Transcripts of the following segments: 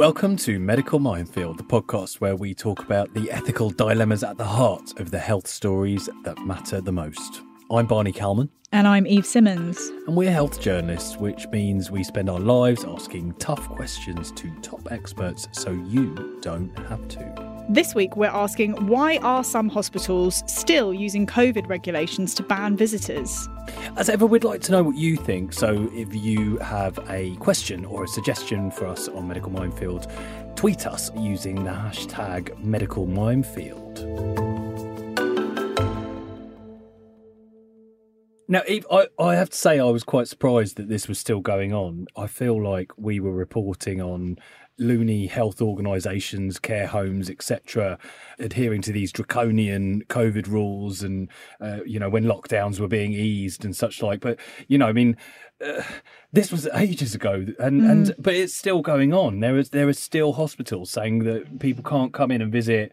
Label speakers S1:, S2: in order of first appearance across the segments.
S1: Welcome to Medical Minefield, the podcast where we talk about the ethical dilemmas at the heart of the health stories that matter the most. I'm Barney Calman.
S2: And I'm Eve Simmons.
S1: And we're health journalists, which means we spend our lives asking tough questions to top experts so you don't have to.
S2: This week, we're asking why are some hospitals still using COVID regulations to ban visitors?
S1: As ever, we'd like to know what you think. So if you have a question or a suggestion for us on Medical Minefield, tweet us using the hashtag Medical Minefield. Now, Eve, I, I have to say, I was quite surprised that this was still going on. I feel like we were reporting on loony health organisations, care homes, etc., adhering to these draconian COVID rules, and uh, you know when lockdowns were being eased and such like. But you know, I mean, uh, this was ages ago, and mm. and but it's still going on. There is there is still hospitals saying that people can't come in and visit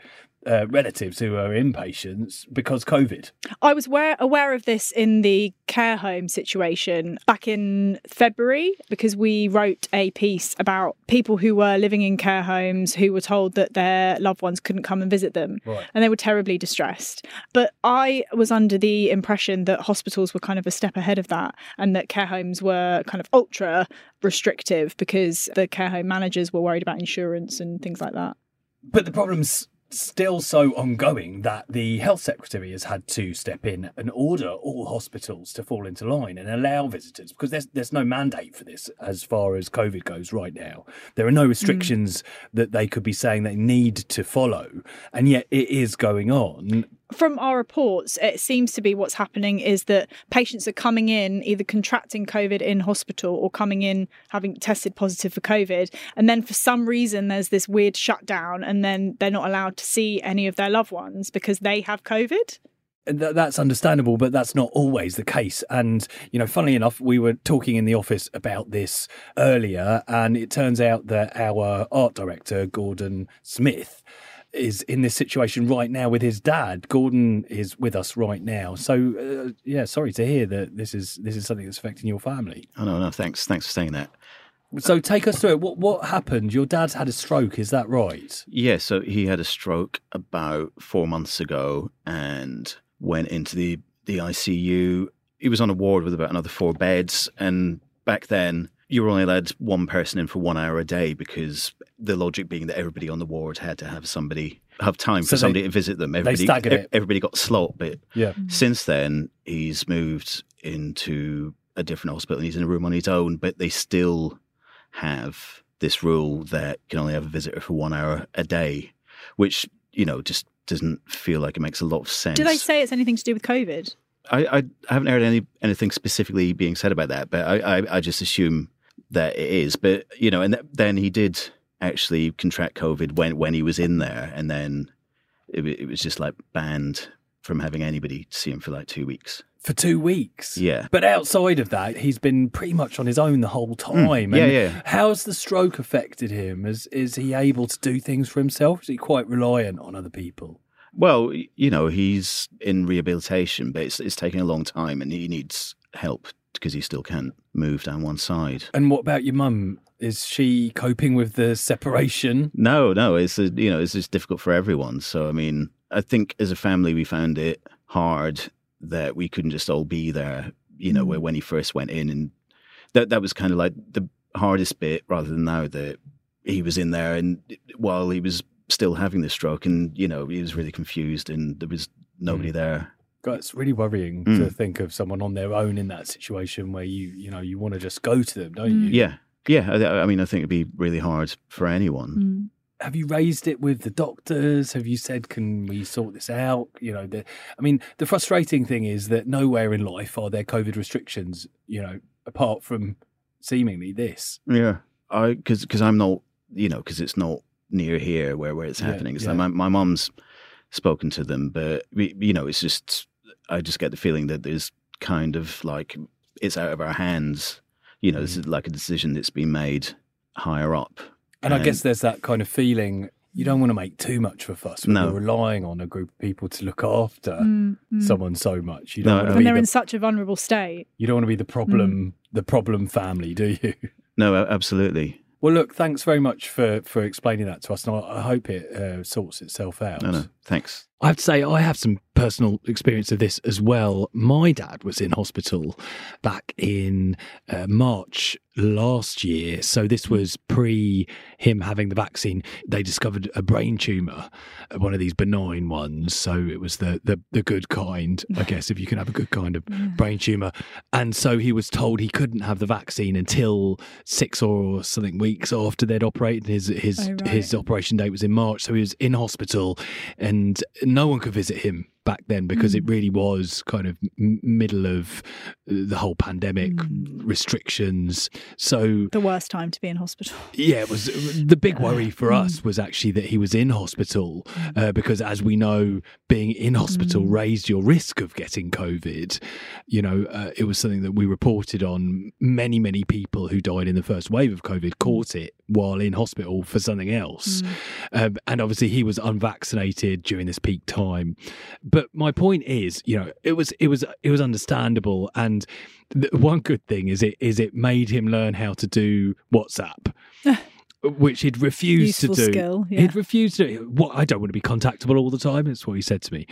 S1: uh, relatives who are inpatients because COVID.
S2: I was aware, aware of this in the care home situation back in February because we wrote a piece about people who were living in care homes who were told that their loved ones couldn't come and visit them right. and they were terribly distressed. But I was under the impression that hospitals were kind of a step ahead of that and that care homes were kind of ultra restrictive because the care home managers were worried about insurance and things like that.
S1: But the problem's still so ongoing that the health secretary has had to step in and order all hospitals to fall into line and allow visitors because there's there's no mandate for this as far as covid goes right now there are no mm. restrictions mm. that they could be saying they need to follow and yet it is going on
S2: from our reports, it seems to be what's happening is that patients are coming in either contracting COVID in hospital or coming in having tested positive for COVID. And then for some reason, there's this weird shutdown, and then they're not allowed to see any of their loved ones because they have COVID
S1: that's understandable, but that's not always the case. And, you know, funnily enough, we were talking in the office about this earlier, and it turns out that our art director, Gordon Smith, is in this situation right now with his dad. Gordon is with us right now. So uh, yeah, sorry to hear that this is this is something that's affecting your family.
S3: Oh no, no, thanks, thanks for saying that.
S1: So take us through it. What what happened? Your dad's had a stroke, is that right?
S3: Yeah, so he had a stroke about four months ago and went into the the ICU. He was on a ward with about another four beds, and back then you were only allowed one person in for one hour a day because the logic being that everybody on the ward had to have somebody have time so for somebody to visit them.
S1: Everybody, they
S3: everybody got slot, but
S1: yeah.
S3: Mm-hmm. since then he's moved into a different hospital and he's in a room on his own. But they still have this rule that you can only have a visitor for one hour a day, which you know just doesn't feel like it makes a lot of sense.
S2: Do they say it's anything to do with COVID?
S3: I, I haven't heard any anything specifically being said about that, but I, I, I just assume that it is. But you know, and th- then he did actually contract COVID when when he was in there, and then it, it was just like banned from having anybody see him for like two weeks.
S1: For two weeks,
S3: yeah.
S1: But outside of that, he's been pretty much on his own the whole hmm. time.
S3: Mm, yeah, yeah.
S1: How's the stroke affected him? Is is he able to do things for himself? Is he quite reliant on other people?
S3: Well, you know, he's in rehabilitation, but it's, it's taking a long time, and he needs help because he still can't move down one side.
S1: And what about your mum? Is she coping with the separation?
S3: No, no. It's a, you know it's just difficult for everyone. So I mean, I think as a family we found it hard that we couldn't just all be there. You know, mm. when he first went in, and that that was kind of like the hardest bit, rather than now that he was in there and while he was still having the stroke, and you know he was really confused, and there was nobody mm. there
S1: God, it's really worrying mm. to think of someone on their own in that situation where you, you know, you want to just go to them, don't mm. you?
S3: Yeah, yeah. I, I, mean, I think it'd be really hard for anyone.
S2: Mm.
S1: Have you raised it with the doctors? Have you said, "Can we sort this out?" You know, the, I mean, the frustrating thing is that nowhere in life are there COVID restrictions. You know, apart from seemingly this.
S3: Yeah, I because because I'm not, you know, because it's not near here where where it's happening. Yeah, yeah. my my mom's spoken to them, but you know, it's just I just get the feeling that there's kind of like it's out of our hands. You know, mm. this is like a decision that's been made higher up.
S1: And, and I guess there's that kind of feeling you don't want to make too much of a fuss when no. you're relying on a group of people to look after mm, mm. someone so much. You don't
S2: no,
S1: want to
S2: when they're
S1: the,
S2: in such a vulnerable state.
S1: You don't want to be the problem, mm. the problem family, do you?
S3: No, absolutely.
S1: Well, look, thanks very much for, for explaining that to us. And I, hope it uh, sorts itself out.
S3: No, no, thanks.
S1: I have to say, I have some personal experience of this as well. My dad was in hospital back in uh, March last year. So this was pre him having the vaccine. They discovered a brain tumor, uh, one of these benign ones. So it was the, the, the good kind, I guess, if you can have a good kind of brain tumor. And so he was told he couldn't have the vaccine until six or something weeks after they'd operated. His, his,
S2: Oh, right.
S1: his operation date was in March. So he was in hospital and no one could visit him back then because it really was kind of middle of uh, the whole pandemic restrictions. So
S2: The worst time to be in hospital.
S1: yeah it was the big worry for us was actually that he was in hospital uh, because as we know being in hospital raised your risk of getting covid. You know uh, it was something that we reported on many many people who died in the first wave of covid caught it while in hospital for something else. Um, and obviously he was unvaccinated during this peak time. but my point is you know it was it was it was understandable. And one good thing is it is it made him learn how to do whatsapp which he'd refused
S2: Useful
S1: to do.
S2: skill, yeah.
S1: he'd refused to do what i don't want to be contactable all the time It's what he said to me.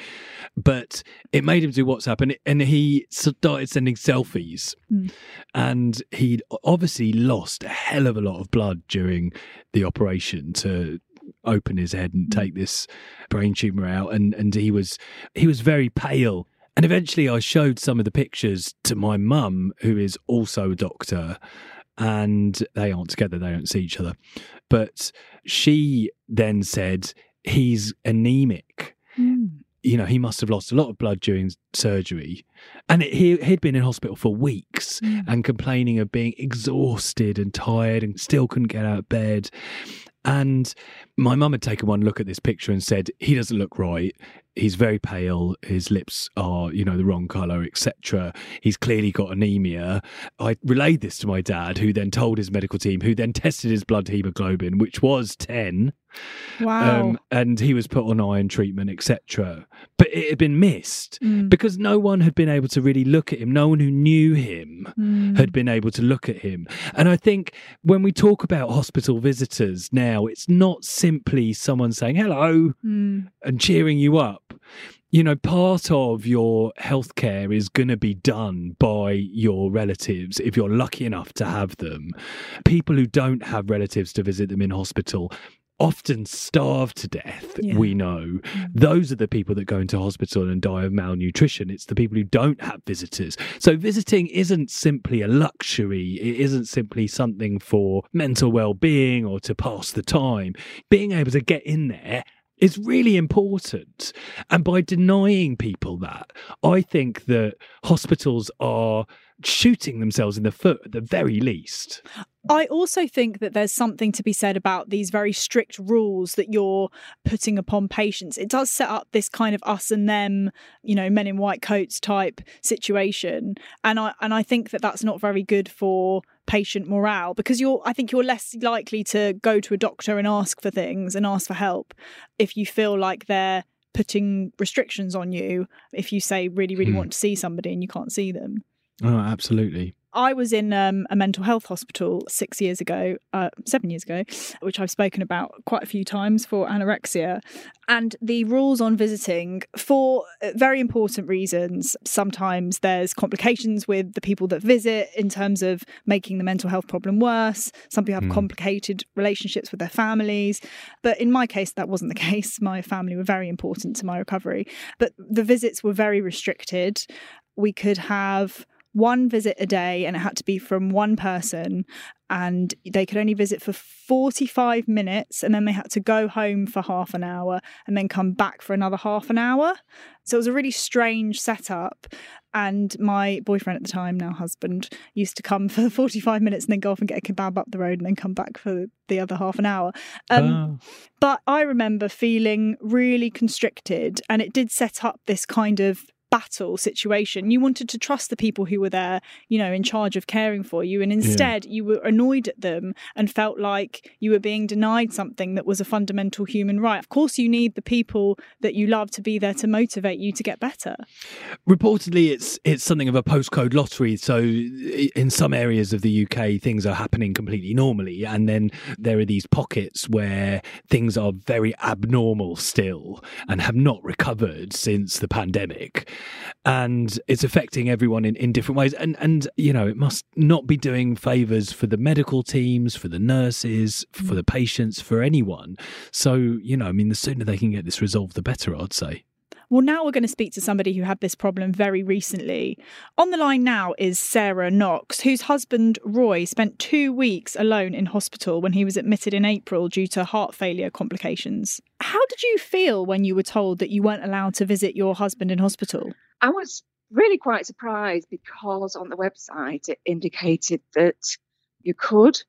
S1: But it made him do whatsapp and and he started sending selfies.
S2: Mm.
S1: and he'd obviously lost a hell of a lot of blood during the operation to open his head and take this brain tumor out and and he was he was very pale and eventually I showed some of the pictures to my mum who is also a doctor and they aren't together they don't see each other but she then said he's anemic
S2: Mm.
S1: you know, he must have lost a lot of blood during surgery. And it, he, he'd been in hospital for weeks and complaining of being exhausted and tired and still couldn't get out of bed. And my mum had taken one look at this picture and said, he doesn't look right. He's very pale. His lips are, you know, the wrong colour, etc. He's clearly got anemia. I relayed this to my dad, who then told his medical team, who then tested his blood hemoglobin, which was 10
S2: Wow.
S1: um, and he was put on iron treatment, etc. But it had been missed
S2: Mm.
S1: because no one had been able to really look at him. No one who knew him
S2: Mm.
S1: had been able to look at him. And I think when we talk about hospital visitors now, it's not simply someone saying hello
S2: Mm.
S1: and cheering you up. You know, part of your healthcare is going to be done by your relatives if you're lucky enough to have them. People who don't have relatives to visit them in hospital often starve to death,
S2: Yeah.
S1: we know. Mm. Those are the people that go into hospital and die of malnutrition. It's the people who don't have visitors. So visiting isn't simply a luxury. It isn't simply something for mental well-being or to pass the time. Being able to get in there is really important. And by denying people that, I think that hospitals are shooting themselves in the foot at the very least.
S2: I also think that there's something to be said about these very strict rules that you're putting upon patients. It does set up this kind of us and them, you know, men in white coats type situation, and I and I think that that's not very good for patient morale because you're I think you're less likely to go to a doctor and ask for things and ask for help if you feel like they're putting restrictions on you if you say really really
S1: Hmm.
S2: want to see somebody and you can't see them.
S1: Oh, absolutely.
S2: I was in um, a mental health hospital six years ago, uh, seven years ago, which I've spoken about quite a few times for anorexia. And the rules on visiting, for uh, very important reasons, sometimes there's complications with the people that visit in terms of making the mental health problem worse. Some people have
S1: Hmm.
S2: complicated relationships with their families. But in my case, that wasn't the case. My family were very important to my recovery. But the visits were very restricted. We could have one visit a day and it had to be from one person and they could only visit for 45 minutes and then they had to go home for half an hour and then come back for another half an hour so it was a really strange setup and my boyfriend at the time now husband used to come for 45 minutes and then go off and get a kebab up the road and then come back for the other half an hour um,
S1: Ah.
S2: but I remember feeling really constricted, and it did set up this kind of battle situation. You wanted to trust the people who were there, you know, in charge of caring for you. And instead, yeah. you were annoyed at them and felt like you were being denied something that was a fundamental human right. Of course, you need the people that you love to be there to motivate you to get better.
S1: Reportedly, it's it's something of a postcode lottery. So, in some areas of the UK, things are happening completely normally, and then there are these pockets where things are very abnormal still and have not recovered since the pandemic and it's affecting everyone in, in different ways. And and you know it must not be doing favors for the medical teams for the nurses for mm. the patients for anyone. So you know i mean the sooner they can get this resolved the better i'd say
S2: well, now we're going to speak to somebody who had this problem very recently. On the line now is Sarah Knox, whose husband Roy spent two weeks alone in hospital when he was admitted in April due to heart failure complications. How did you feel when you were told that you weren't allowed to visit your husband in hospital?
S4: I was really quite surprised because on the website it indicated that you could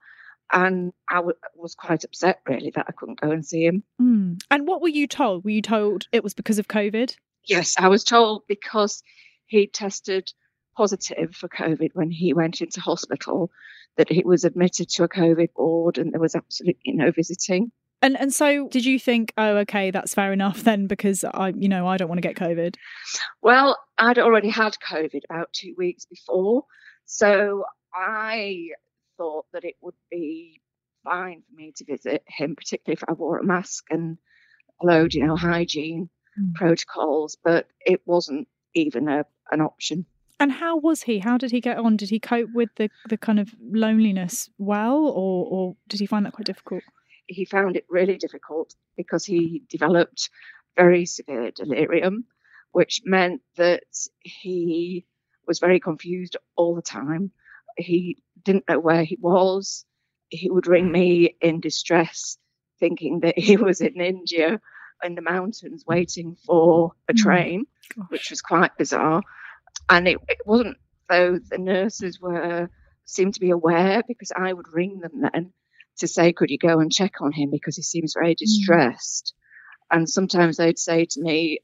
S4: and I w- was quite upset really that I couldn't go and see him.
S2: Mm. And what were you told? Were you told it was because of COVID?
S4: Yes, I was told because he tested positive for COVID when he went into hospital, that he was admitted to a COVID ward and there was absolutely no visiting.
S2: And and so did you think, oh, okay, that's fair enough then because I, you know, I don't want to get COVID?
S4: Well, I'd already had COVID about two weeks before, so I thought that it would be fine for me to visit him, particularly if I wore a mask and followed, you know, hygiene mm. protocols. But it wasn't even a, an option.
S2: And how was he? How did he get on? Did he cope with the, the kind of loneliness well, or, or did he find that quite difficult?
S4: He found it really difficult because he developed very severe delirium, which meant that he was very confused all the time he didn't know where he was. He would ring me in distress, thinking that he was in India in the mountains waiting for a hmm. train, which was quite bizarre. And it, it wasn't though the nurses were seemed to be aware because I would ring them then to say, could you go and check on him because he seems very hmm. distressed. Mm. And sometimes they'd say to me,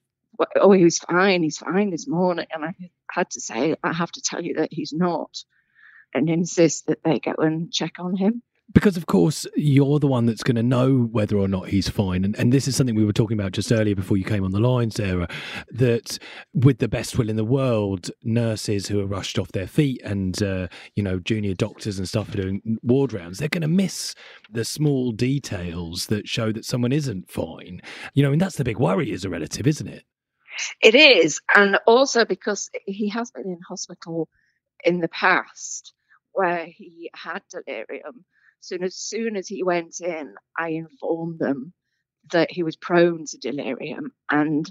S4: oh, he was fine, he's fine this morning. And I had to say, I have to tell you that he's not and insist that they go and check on him.
S1: Because, of course, you're the one that's going to know whether or not he's fine. And, and this is something we were talking about just earlier before you came on the line, Sarah, that with the best will in the world, nurses who are rushed off their feet and, uh, you know, junior doctors and stuff are doing ward rounds, they're going to miss the small details that show that someone isn't fine. You know, and that's the big worry as a relative, isn't it?
S4: It is. And also because he has been in hospital in the past where he had delirium. So as soon as he went in, I informed them that he was prone to delirium. And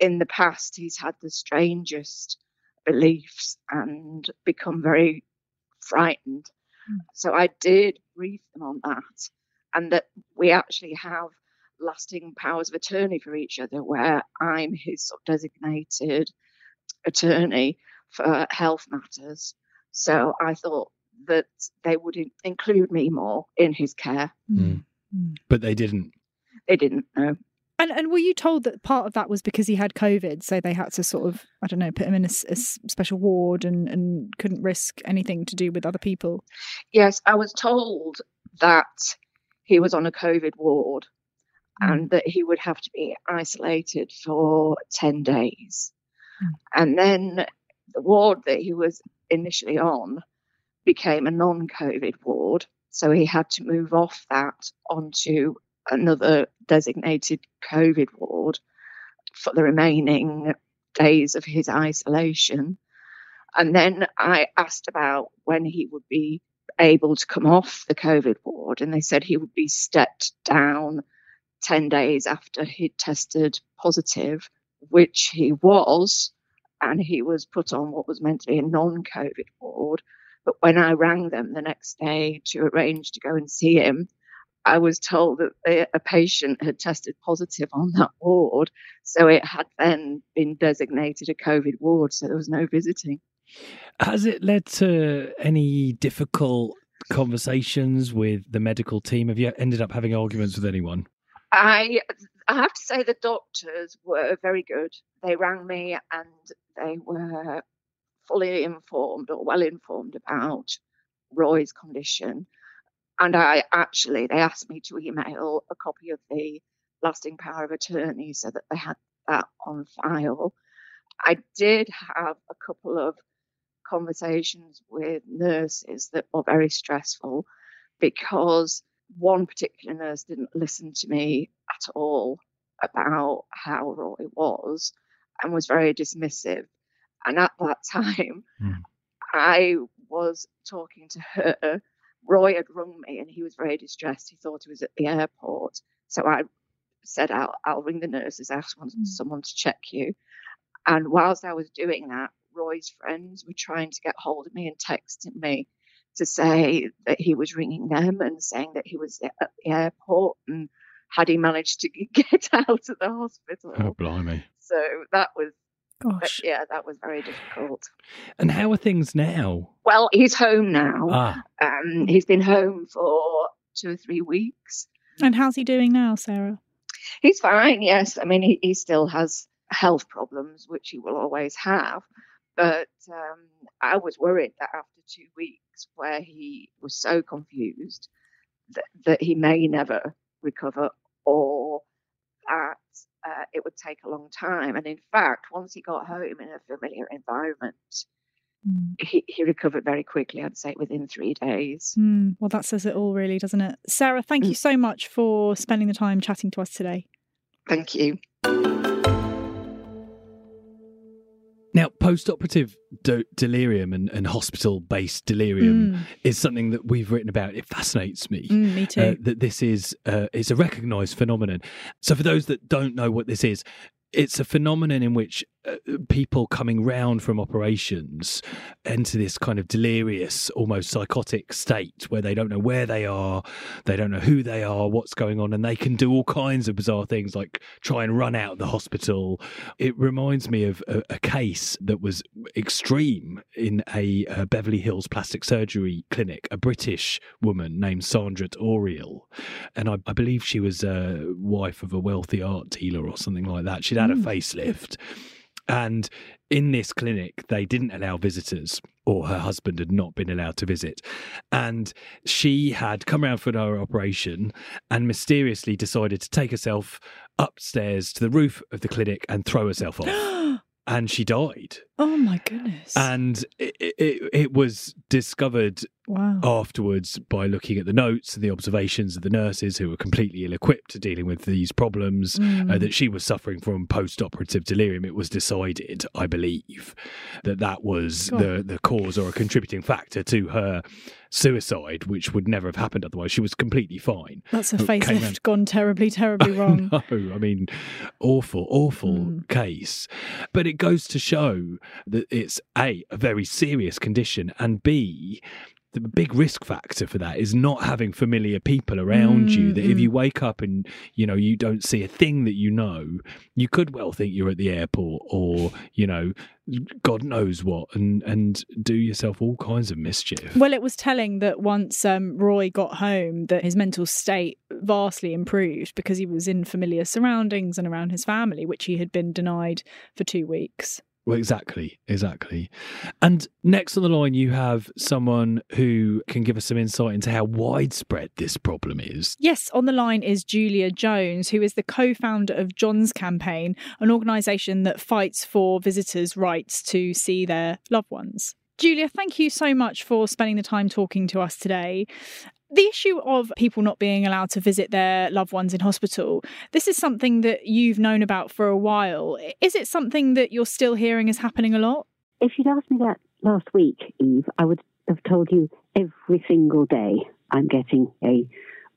S4: in the past, he's had the strangest beliefs and become very frightened. Mm. So I did brief them on that, and that we actually have lasting powers of attorney for each other, where I'm his sort of designated attorney for health matters. So I thought that they would include me more in his care.
S1: Mm. But they didn't.
S4: They didn't, no.
S2: And and were you told that part of that was because he had COVID, so they had to sort of I don't know put him in a, a, special ward and and couldn't risk anything to do with other people?
S4: Yes, I was told that he was on a COVID ward mm. and that he would have to be isolated for ten days, mm. and then the ward that he was initially on became a non COVID ward. So he had to move off that onto another designated COVID ward for the remaining days of his isolation. And then I asked about when he would be able to come off the COVID ward, and they said he would be stepped down 10 days after he'd tested positive, which he was and he was put on what was meant to be a non COVID ward. But when I rang them the next day to arrange to go and see him, I was told that a patient had tested positive on that ward. So it had then been designated a COVID ward. So there was no visiting.
S1: Has it led to any difficult conversations with the medical team? Have you ended up having arguments with anyone?
S4: I I have to say the doctors were very good. They rang me and they were fully informed or well informed about Roy's condition. And I actually, they asked me to email a copy of the lasting power of attorney so that they had that on file. I did have a couple of conversations with nurses that were very stressful because one particular nurse didn't listen to me at all about how Roy was and was very dismissive. And at that time, mm. I was talking to her. Roy had rung me and he was very distressed. He thought he was at the airport. So I said, I'll, I'll ring the nurses, ask mm. someone to check you. And whilst I was doing that, Roy's friends were trying to get hold of me and texting me to say that he was ringing them and saying that he was at the airport and had he managed to get out of the hospital.
S1: Oh, blimey.
S4: So that was,
S2: Gosh.
S4: yeah, that was very difficult.
S1: And how are things now?
S4: Well, he's home now.
S1: Ah.
S4: Um, he's been home for two or three weeks.
S2: And how's he doing now, Sarah?
S4: He's fine, yes. I mean, he, he still has health problems, which he will always have. But um, I was worried that after two weeks, where he was so confused that, that he may never recover or that uh, it would take a long time. And in fact, once he got home in a familiar environment, mm. he, he recovered very quickly, I'd say within three days.
S2: Mm. Well, that says it all, really, doesn't it? Sarah, thank mm. you so much for spending the time chatting to us today.
S4: Thank you.
S1: Now, post-operative de- delirium and, and hospital-based delirium mm. is something that we've written about. It fascinates me.
S2: Mm, me too.
S1: Uh, that this is uh, it's a recognised phenomenon. So, for those that don't know what this is, it's a phenomenon in which people coming round from operations enter this kind of delirious, almost psychotic state where they don't know where they are, they don't know who they are, what's going on, and they can do all kinds of bizarre things like try and run out of the hospital. It reminds me of a, a case that was extreme in a, a, Beverly Hills plastic surgery clinic, a British woman named Sandra Oriel. And I, I believe she was a wife of a wealthy art dealer or something like that. She'd had mm. a facelift. And in this clinic, they didn't allow visitors, or her husband had not been allowed to visit. And she had come around for her operation and mysteriously decided to take herself upstairs to the roof of the clinic and throw herself off. And she died.
S2: Oh my goodness.
S1: And it, it, it was discovered
S2: wow.
S1: afterwards by looking at the notes and the observations of the nurses who were completely ill equipped to dealing with these problems mm. uh, that she was suffering from post operative delirium. It was decided, I believe, that that was the, the cause or a contributing factor to her suicide, which would never have happened otherwise. She was completely fine.
S2: That's a facelift gone terribly, terribly wrong.
S1: no, I mean, awful, awful mm. case. But it goes to show that it's A, a very serious condition, and B, the big risk factor for that is not having familiar people around mm, you that if you wake up and you know you don't see a thing that you know you could well think you're at the airport or you know god knows what and and do yourself all kinds of mischief.
S2: Well it was telling that once um, roy got home that his mental state vastly improved because he was in familiar surroundings and around his family which he had been denied for two weeks
S1: well, exactly, exactly. And next on the line, you have someone who can give us some insight into how widespread this problem is.
S2: Yes, on the line is Julia Jones, who is the co founder of John's Campaign, an organisation that fights for visitors' rights to see their loved ones. Julia, thank you so much for spending the time talking to us today the issue of people not being allowed to visit their loved ones in hospital, this is something that you've known about for a while. Is it something that you're still hearing is happening a lot?
S5: If you'd asked me that last week, Eve, I would have told you every single day I'm getting a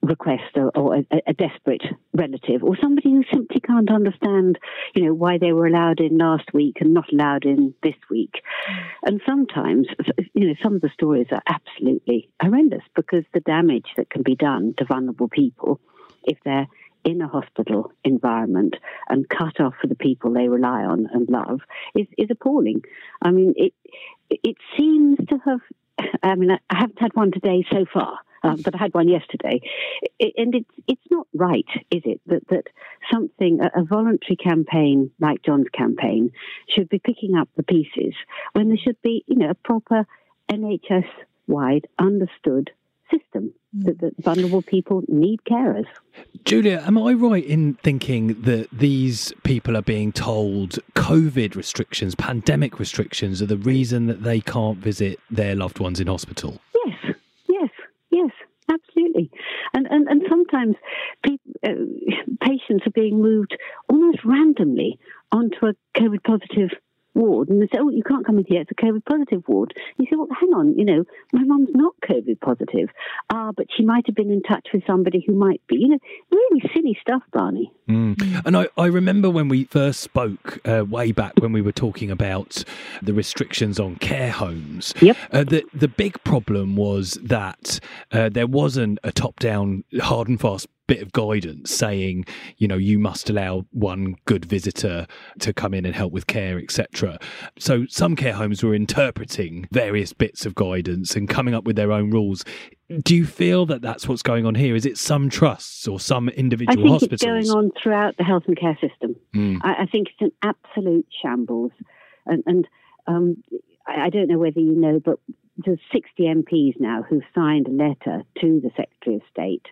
S5: request or, or a, a, desperate relative or somebody who simply can't understand, you know, why they were allowed in last week and not allowed in this week. And sometimes, you know, some of the stories are absolutely horrendous because the damage that can be done to vulnerable people if they're in a hospital environment and cut off for the people they rely on and love is, is appalling. I mean, it it seems to have. I mean, I haven't had one today so far, um, but I had one yesterday, it, and it's it's not right, is it? That that something a, a voluntary campaign like John's campaign should be picking up the pieces when there should be, you know, a proper NHS wide understood system that, that, vulnerable people need carers.
S1: Julia, am I right in thinking that these people are being told COVID restrictions, pandemic restrictions, are the reason that they can't visit their loved ones in hospital?
S5: Yes, yes, yes, absolutely. And and, and sometimes pe- uh, patients are being moved almost randomly onto a COVID positive ward and they say, oh, you can't come in here, it's a COVID positive ward. And you say, well, hang on, you know, my mum's not COVID positive, uh, but she might have been in touch with somebody who might be. You know, really silly stuff, Barney.
S1: Mm. And I, I remember when we first spoke uh, way back when we were talking about the restrictions on care homes.
S5: Yep.
S1: Uh, the, the big problem was that uh, there wasn't a top down, hard and fast bit of guidance saying, you know, you must allow one good visitor to come in and help with care, etc. So some care homes were interpreting various bits of guidance and coming up with their own rules. Do you feel that that's what's going on here? Is it some trusts or some individual
S5: I think
S1: hospitals?
S5: it's going on throughout the health and care system. Mm. I, I, think it's an absolute shambles. And, and um, I, I don't know whether you know, but there's 60 MPs now who've signed a letter to the Secretary of State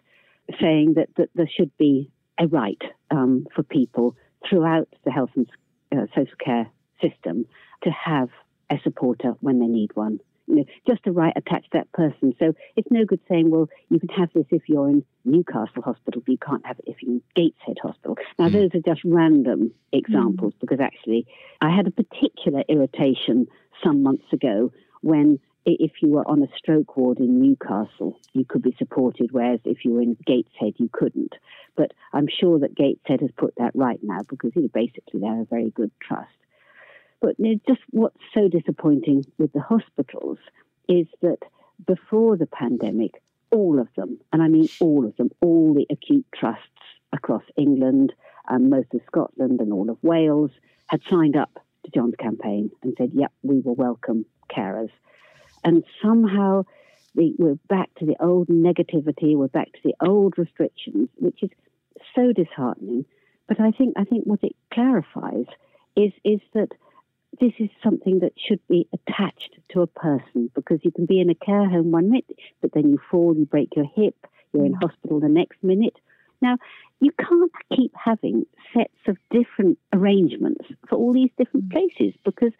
S5: saying that, that there should be a right um, for people throughout the health and uh, social care system to have a supporter when they need one. You know, just a right attached to that person. So it's no good saying, well, you can have this if you're in Newcastle Hospital, but you can't have it if you're in Gateshead Hospital. Now, mm. those are just random examples mm. because actually I had a particular irritation some months ago when if you were on a stroke ward in Newcastle, you could be supported, whereas if you were in Gateshead, you couldn't. But I'm sure that Gateshead has put that right now because you know, basically they're a very good trust. But you know, just what's so disappointing with the hospitals is that before the pandemic, all of them, and I mean all of them, all the acute trusts across England, and most of Scotland, and all of Wales had signed up to John's campaign and said, yep, we will welcome carers and somehow the, we're back to the old negativity, we're back to the old restrictions, which is so disheartening. But I think I think what it clarifies is is that this is something that should be attached to a person because you can be in a care home one minute, but then you fall, you break your hip, you're in mm. hospital the next minute. Now, you can't keep having sets of different arrangements for all these different mm. places because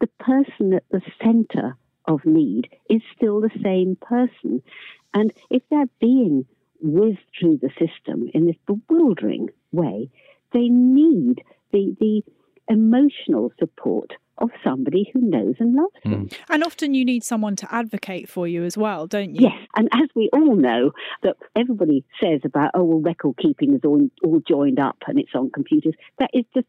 S5: the person at the center of need is still the same person. And if they're being whizzed through the system in this bewildering way, they need the, the emotional support of somebody who knows and loves them.
S2: Mm. And often you need someone to advocate for you as well, don't you?
S5: Yes, and as we all know, that everybody says about, oh, well, record keeping is all, all joined up and it's on computers, that is just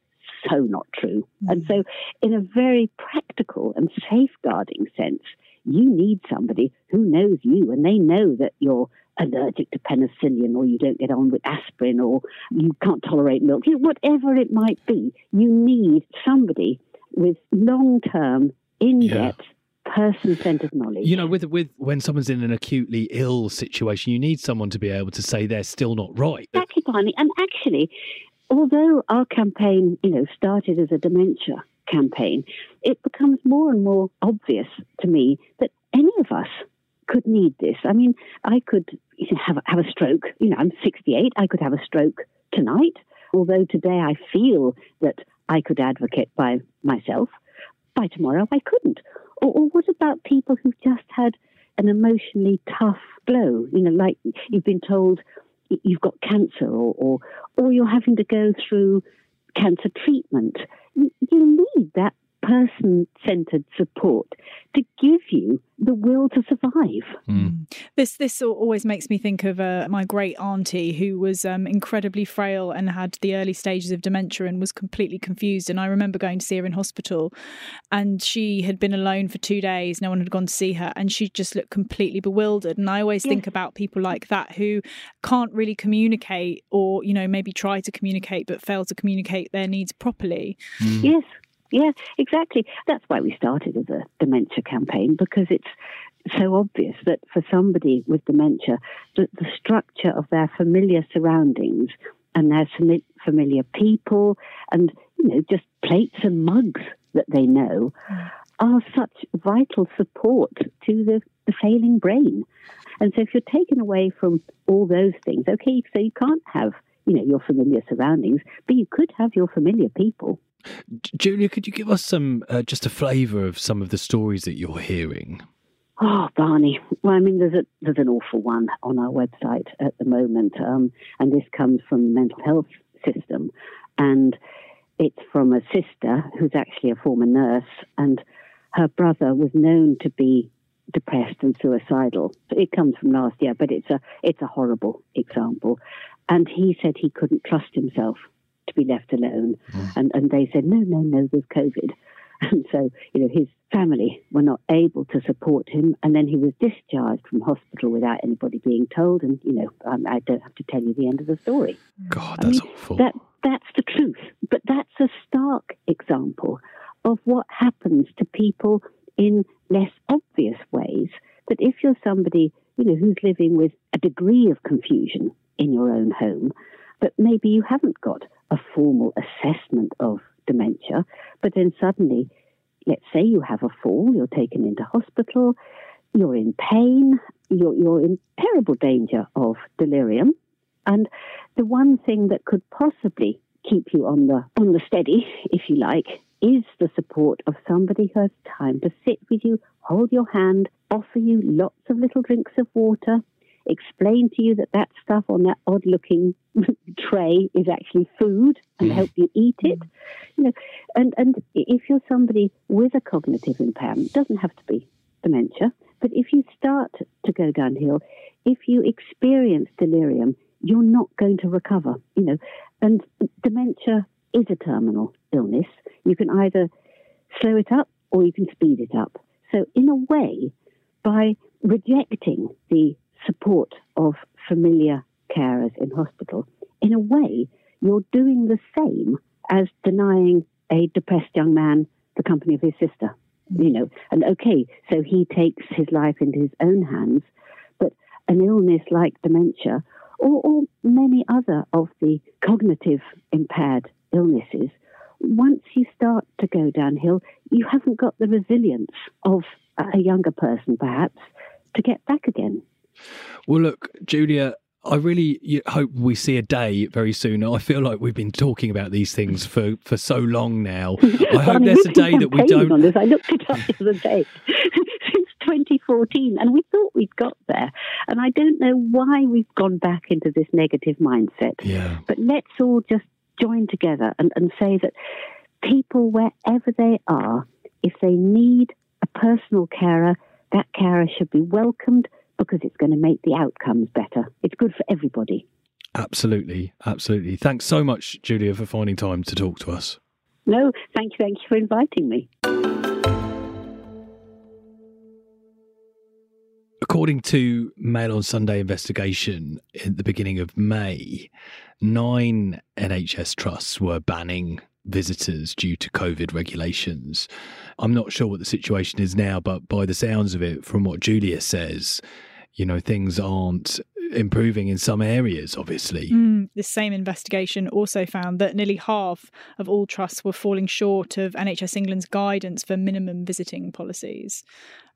S5: so not true. Mm. And so, in a very practical and safeguarding sense, you need somebody who knows you and they know that you're allergic to penicillin or you don't get on with aspirin or you can't tolerate milk, whatever it might be, you need somebody with long term, in depth. Yeah person-centered knowledge.
S1: You know, with with when someone's in an acutely ill situation, you need someone to be able to say they're still not right.
S5: Exactly, Barney. And actually, although our campaign, you know, started as a dementia campaign, it becomes more and more obvious to me that any of us could need this. I mean, I could have have a stroke. You know, I'm 68. I could have a stroke tonight. Although today I feel that I could advocate by myself, by tomorrow I couldn't. Or, or what about people who've just had an emotionally tough blow? You know, like you've been told you've got cancer or, or, or you're having to go through cancer treatment. You need that person centered support to give you the will to survive.
S2: Mm. This this always makes me think of uh, my great auntie who was um, incredibly frail and had the early stages of dementia and was completely confused. And I remember going to see her in hospital, and she had been alone for two days. No one had gone to see her, and she just looked completely bewildered. And I always yes. think about people like that who can't really communicate, or you know maybe try to communicate but fail to communicate their needs properly.
S5: Mm. Yes, Yeah, exactly. That's why we started as a dementia campaign because it's so obvious that for somebody with dementia, the, the structure of their familiar surroundings and their familiar people and you know just plates and mugs that they know are such vital support to the, the failing brain. And so if you're taken away from all those things, okay, so you can't have you know your familiar surroundings, but you could have your familiar people.
S1: Julia, could you give us some uh, just a flavour of some of the stories that you're hearing?
S5: Oh, Barney. Well, I mean, there's a there's an awful one on our website at the moment, um, and this comes from the mental health system, and it's from a sister who's actually a former nurse, and her brother was known to be depressed and suicidal. It comes from last year, but it's a it's a horrible example, and he said he couldn't trust himself to be left alone. Mm. And, and they said, no, no, no, there's COVID. And so, you know, his family were not able to support him. And then he was discharged from hospital without anybody being told. And, you know, um, I don't have to tell you the end of the story.
S1: God, that's I mean, awful.
S5: That, that's the truth. But that's a stark example of what happens to people in less obvious ways. That if you're somebody, you know, who's living with a degree of confusion in your own home, but maybe you haven't got a formal assessment of dementia, but then suddenly, let's say you have a fall, you're taken into hospital, you're in pain, you're, you're in terrible danger of delirium, and the one thing that could possibly keep you on the on the steady, if you like, is the support of somebody who has time to sit with you, hold your hand, offer you lots of little drinks of water, explain to you that that stuff on that odd looking tray is actually food and help you eat it. You know, and, and if you're somebody with a cognitive impairment, doesn't have to be dementia, but if you start to go downhill, if you experience delirium, you're not going to recover, you know. And dementia is a terminal illness. You can either slow it up or you can speed it up. So, in a way, by rejecting the support of familiar carers in hospital, in a way, you're doing the same as denying a depressed young man the company of his sister. Mm. You know, and okay, so he takes his life into his own hands, but an illness like dementia, or, or many other of the cognitive impaired illnesses, once you start to go downhill, you haven't got the resilience of a younger person, perhaps, to get back again.
S1: Well, look, Julia, I really hope we see a day very soon. I feel like we've been talking about these things for, for so long now. I hope there's a day that we don't.
S5: On this. I looked it up the other day. Since 2014, and we thought we'd got there. And I don't know why we've gone back into this negative mindset.
S1: Yeah.
S5: But let's all just join together and, and say that people, wherever they are, if they need a personal carer, that carer should be welcomed because it's going to make the outcomes better. It's good for everybody.
S1: Absolutely, absolutely. Thanks so much, Julia, for finding time to talk to us.
S5: No, thank you, thank you for inviting me.
S1: According to Mail on Sunday investigation at the beginning of May, nine NHS trusts were banning visitors due to COVID regulations. I'm not sure what the situation is now, but by the sounds of it, from what Julia says, you know, things aren't improving in some areas, obviously.
S2: Mm, this same investigation also found that nearly half of all trusts were falling short of NHS England's guidance for minimum visiting policies.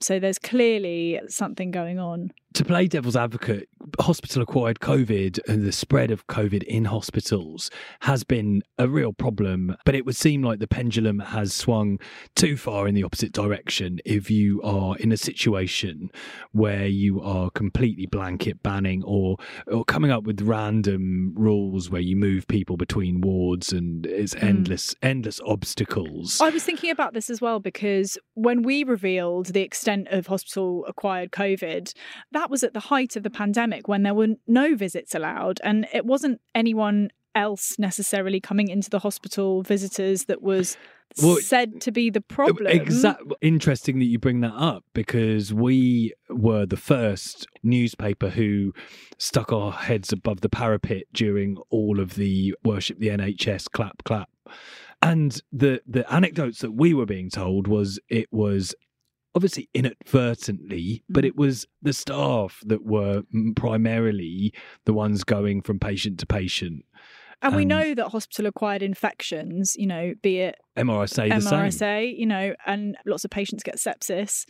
S2: So there's clearly something going on
S1: to play devil's advocate, hospital acquired COVID and the spread of COVID in hospitals has been a real problem. But it would seem like the pendulum has swung too far in the opposite direction if you are in a situation where you are completely blanket banning or, or coming up with random rules where you move people between wards and it's hmm. endless, mm. endless obstacles.
S2: I was thinking about this as well because when we revealed the extent of hospital acquired COVID, that was at the height of the pandemic when there were no visits allowed, and it wasn't anyone else necessarily coming into the hospital visitors that was well, said to be the problem.
S1: Exactly. Interesting that you bring that up because we were the first newspaper who stuck our heads above the parapet during all of the worship the NHS clap clap And the the anecdotes that we were being told was it was obviously inadvertently, but mm. it was the staff that were primarily the ones going from patient to patient.
S2: And we
S1: Um,
S2: know that hospital acquired infections, you know, be it
S1: MRSA the
S2: MRSA, you know, and lots of patients get sepsis.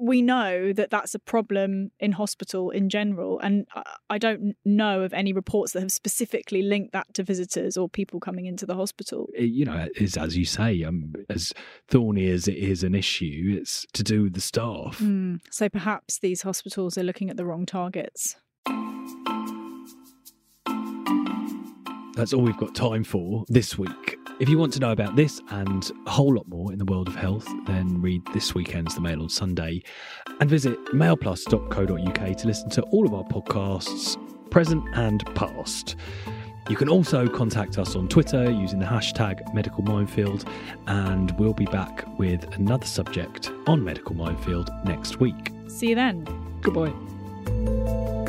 S2: We know that that's a problem in hospital in general. And I- don't know of any reports that have specifically linked that to visitors or people coming into the hospital.
S1: It- you know, is as you say, um, as thorny as it is an issue, it's to do with the staff.
S2: Mm. So perhaps these hospitals are looking at the wrong targets.
S1: That's all we've got time for this week. If you want to know about this and a whole lot more in the world of health, then read this weekend's The Mail on Sunday and visit mailplus.co.uk to listen to all of our podcasts, present and past. You can also contact us on Twitter using the hashtag Medical Minefield, and we'll be back with another subject on Medical Minefield next week.
S2: See you then.
S1: Goodbye.